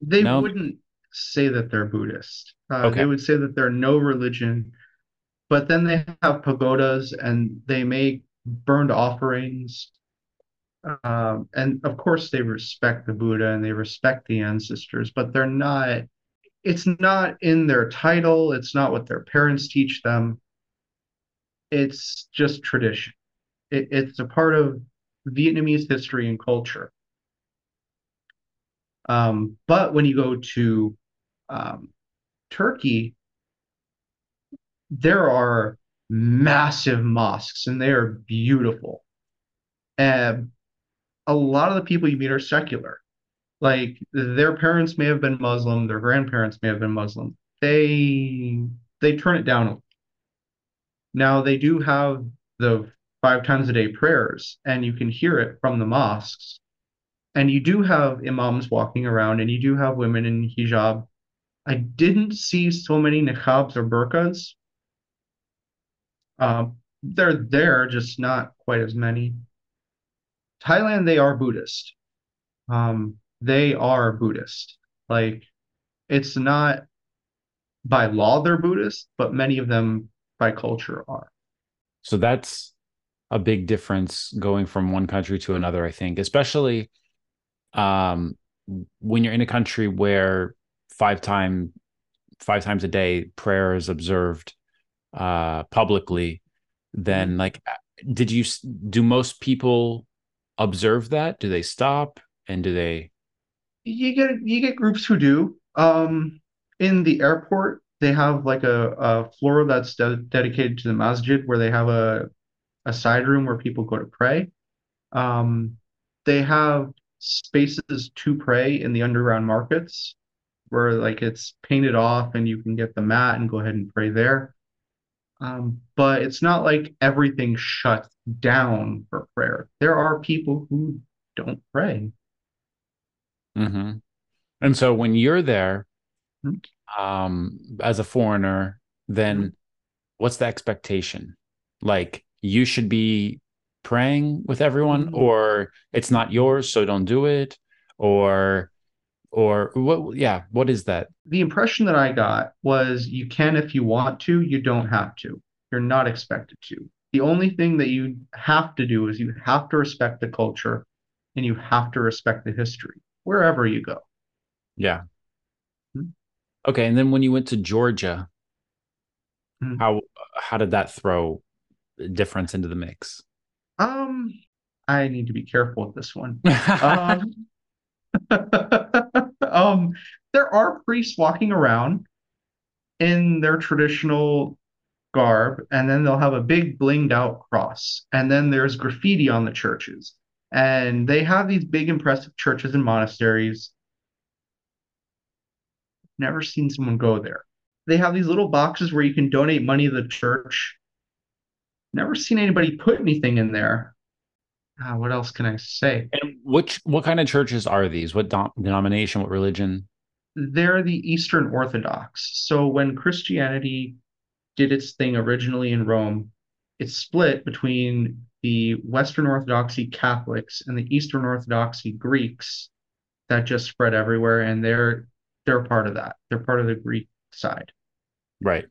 They
No?
wouldn't say that they're Buddhist. Uh,
Okay.
They would say that they're no religion, but then they have pagodas and they make burned offerings. Um, and of course, they respect the Buddha and they respect the ancestors, but they're not, it's not in their title. It's not what their parents teach them. It's just tradition. It, it's a part of Vietnamese history and culture. Um, but when you go to um, Turkey, there are massive mosques and they are beautiful. And a lot of the people you meet are secular. Like their parents may have been Muslim, their grandparents may have been Muslim. They they turn it down. Now they do have the five times a day prayers, and you can hear it from the mosques. And you do have imams walking around, and you do have women in hijab. I didn't see so many niqabs or burqas. Um, they're there, just not quite as many. Thailand, they are Buddhist. Um, they are Buddhist. Like, it's not by law they're Buddhist, but many of them by culture are.
So that's a big difference going from one country to another, I think, especially um, when you're in a country where five time five times a day prayer is observed uh, publicly, then mm-hmm. like did you do most people observe that? Do they stop and do they?
You get you get groups who do. Um, in the airport, they have like a, a floor that's de- dedicated to the masjid where they have a a side room where people go to pray. Um, they have spaces to pray in the underground markets where like it's painted off and you can get the mat and go ahead and pray there. Um, but it's not like everything shuts down for prayer. There are people who don't pray.
Mm-hmm. And so when you're there, mm-hmm. um, as a foreigner, then mm-hmm. what's the expectation? Like you should be praying with everyone, mm-hmm. or it's not yours, so don't do it, or or what yeah what is that
the impression that i got was you can if you want to you don't have to you're not expected to the only thing that you have to do is you have to respect the culture and you have to respect the history wherever you go
yeah mm-hmm. okay and then when you went to georgia mm-hmm. how how did that throw difference into the mix
um i need to be careful with this one [LAUGHS] um [LAUGHS] um, there are priests walking around in their traditional garb, and then they'll have a big blinged out cross, and then there's graffiti on the churches. And they have these big, impressive churches and monasteries. Never seen someone go there. They have these little boxes where you can donate money to the church. Never seen anybody put anything in there ah, what else can I say?
And which what kind of churches are these? What denomination? What religion?
They're the Eastern Orthodox. So when Christianity did its thing originally in Rome, it split between the Western Orthodoxy Catholics and the Eastern Orthodoxy Greeks that just spread everywhere and they're they're part of that. They're part of the Greek side.
Right.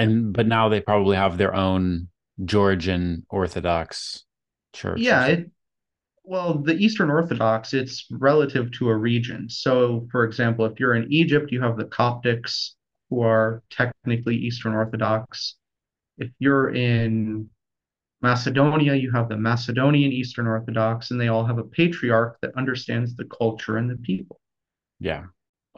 And but now they probably have their own Georgian Orthodox church.
Yeah, it, well, the Eastern Orthodox, it's relative to a region. So, for example, if you're in Egypt, you have the Coptics, who are technically Eastern Orthodox. If you're in Macedonia, you have the Macedonian Eastern Orthodox, and they all have a patriarch that understands the culture and the people.
Yeah.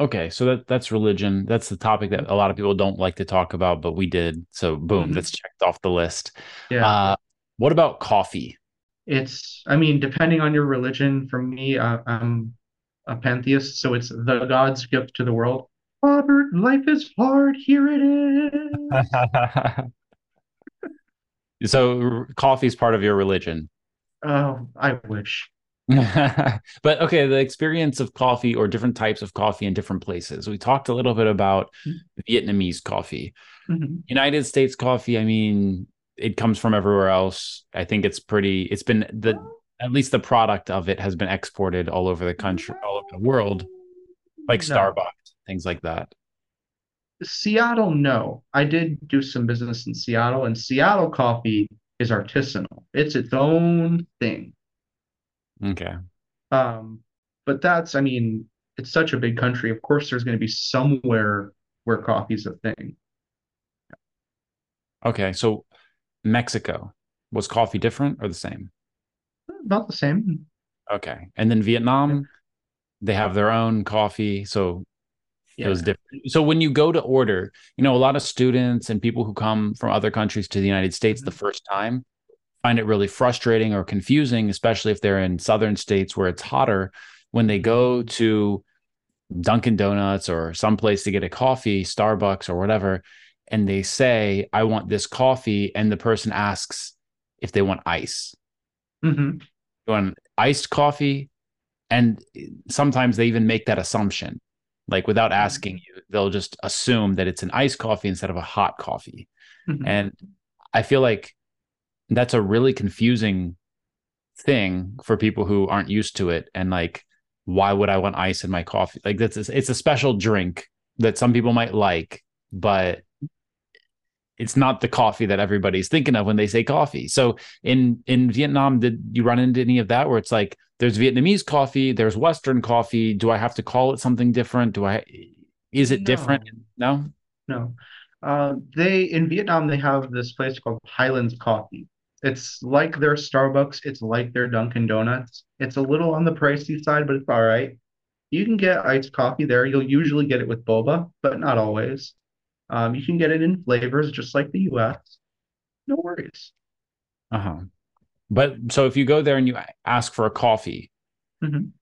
Okay, so that that's religion. That's the topic that a lot of people don't like to talk about, but we did. So boom, mm-hmm. that's checked off the list. Yeah. Uh, what about coffee?
It's, I mean, depending on your religion. For me, uh, I'm a pantheist, so it's the God's gift to the world. Robert, life is hard. Here it
is. [LAUGHS] so coffee is part of your religion.
Oh, I wish. [LAUGHS]
but okay, the experience of coffee or different types of coffee in different places. We talked a little bit about mm-hmm. Vietnamese coffee. Mm-hmm. United States coffee, I mean, it comes from everywhere else. I think it's pretty it's been the at least the product of it has been exported all over the country, all over the world, like no. Starbucks, things like that.
Seattle, no. I did do some business in Seattle, and Seattle coffee is artisanal. It's its own thing.
Okay.
Um, but that's, I mean, it's such a big country. Of course, there's going to be somewhere where coffee's a thing.
Okay. So Mexico, was coffee different or the same?
About the same.
Okay. And then Vietnam, they have their own coffee. So it was different. So when you go to order, you know, a lot of students and people who come from other countries to the United States the first time find it really frustrating or confusing, especially if they're in southern states where it's hotter. When they go to Dunkin' Donuts or someplace to get a coffee, Starbucks or whatever, and they say, I want this coffee, and the person asks if they want ice.
Mm-hmm.
You want iced coffee? And sometimes they even make that assumption. Like without asking you, they'll just assume that it's an iced coffee instead of a hot coffee.
Mhm.
And I feel like that's a really confusing thing for people who aren't used to it. And like, why would I want ice in my coffee? Like that's it's a special drink that some people might like, but it's not the coffee that everybody's thinking of when they say coffee. So in in Vietnam, did you run into any of that where it's like there's Vietnamese coffee, there's Western coffee. Do I have to call it something different? Do I is it different? No.
No. Uh, they in Vietnam they have this place called Highlands Coffee. It's like their Starbucks, it's like their Dunkin' Donuts. It's a little on the pricey side, but it's all right. You can get iced coffee there. You'll usually get it with boba, but not always. Um, you can get it in flavors just like the US. No worries.
Uh-huh. But so if you go there and you ask for a coffee,
Mhm.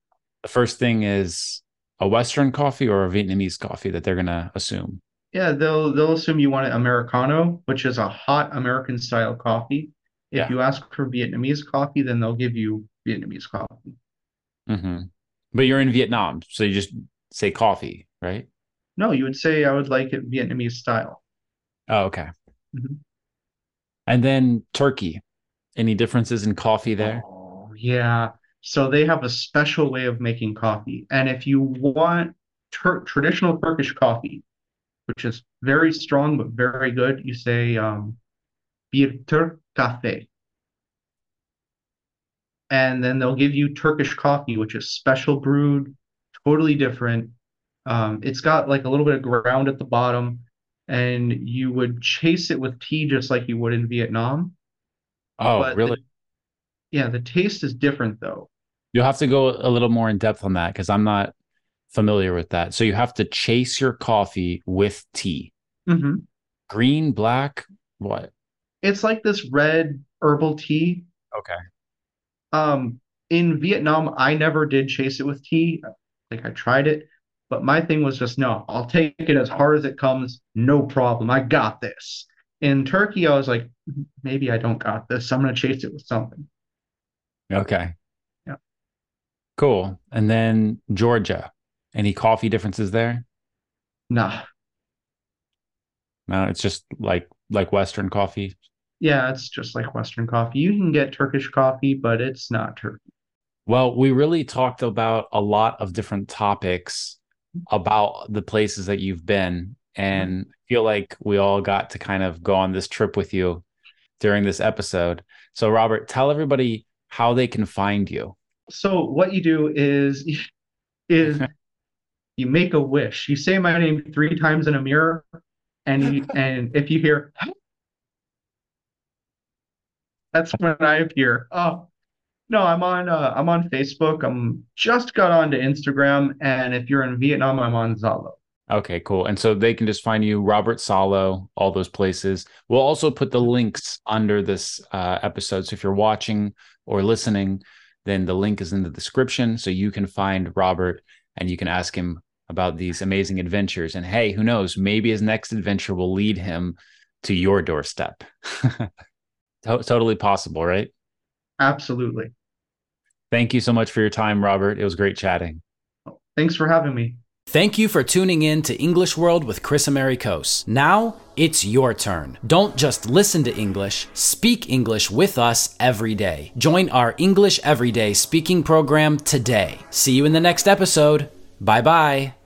the first thing is a Western coffee or a Vietnamese coffee that they're gonna assume.
Yeah, they'll they'll assume you want an Americano, which is a hot American style coffee. If
Yeah.
you ask for Vietnamese coffee, then they'll give you Vietnamese coffee.
hmm But you're in Vietnam, so you just say coffee, right?
No, you would say I would like it Vietnamese style.
Oh, okay.
Mhm.
And then Turkey. Any differences in coffee there?
Oh, yeah. So they have a special way of making coffee. And if you want traditional Turkish coffee, which is very strong but very good, you say um, bir Türk kahve. And then they'll give you Turkish coffee, which is special brewed, totally different. Um, it's got like a little bit of ground at the bottom, and you would chase it with tea just like you would in Vietnam.
Oh,
But the-
really?
Yeah, the taste is different though.
You'll have to go a little more in depth on that because I'm not familiar with that. So you have to chase your coffee with tea.
hmm
Green, black, what?
It's like this red herbal tea.
Okay.
Um, in Vietnam, I never did chase it with tea. Like I tried it, but my thing was just no, I'll take it as hard as it comes, no problem. I got this. In Turkey, I was like, maybe I don't got this. I'm gonna chase it with something.
Okay.
Yeah.
Cool. And then Georgia. Any coffee differences there?
Nah.
No, it's just like like Western coffee.
Yeah, it's just like Western coffee. You can get Turkish coffee, but it's not Turkey.
Well, we really talked about a lot of different topics about the places that you've been. And mm-hmm. I feel like we all got to kind of go on this trip with you during this episode. So, Robert, tell everybody how they can find you.
So what you do is [LAUGHS] is [LAUGHS] you make a wish. You say my name three times in a mirror, and you, [LAUGHS] and if you hear, that's when I appear. Oh, no, I'm on uh, I'm on Facebook. I'm just got onto Instagram, and if you're in Vietnam, I'm on Zalo.
Okay, cool. And so they can just find you, Robert Salo, all those places. We'll also put the links under this uh, episode. So if you're watching or listening, then the link is in the description. So you can find Robert and you can ask him about these amazing adventures. And hey, who knows? Maybe his next adventure will lead him to your doorstep. [LAUGHS] To- totally possible, right?
Absolutely.
Thank you so much for your time, Robert. It was great chatting.
Thanks for having me.
Thank you for tuning in to English World with Kris Amerikos. Now it's your turn. Don't just listen to English, speak English with us every day. Join our English Everyday speaking program today. See you in the next episode. Bye bye.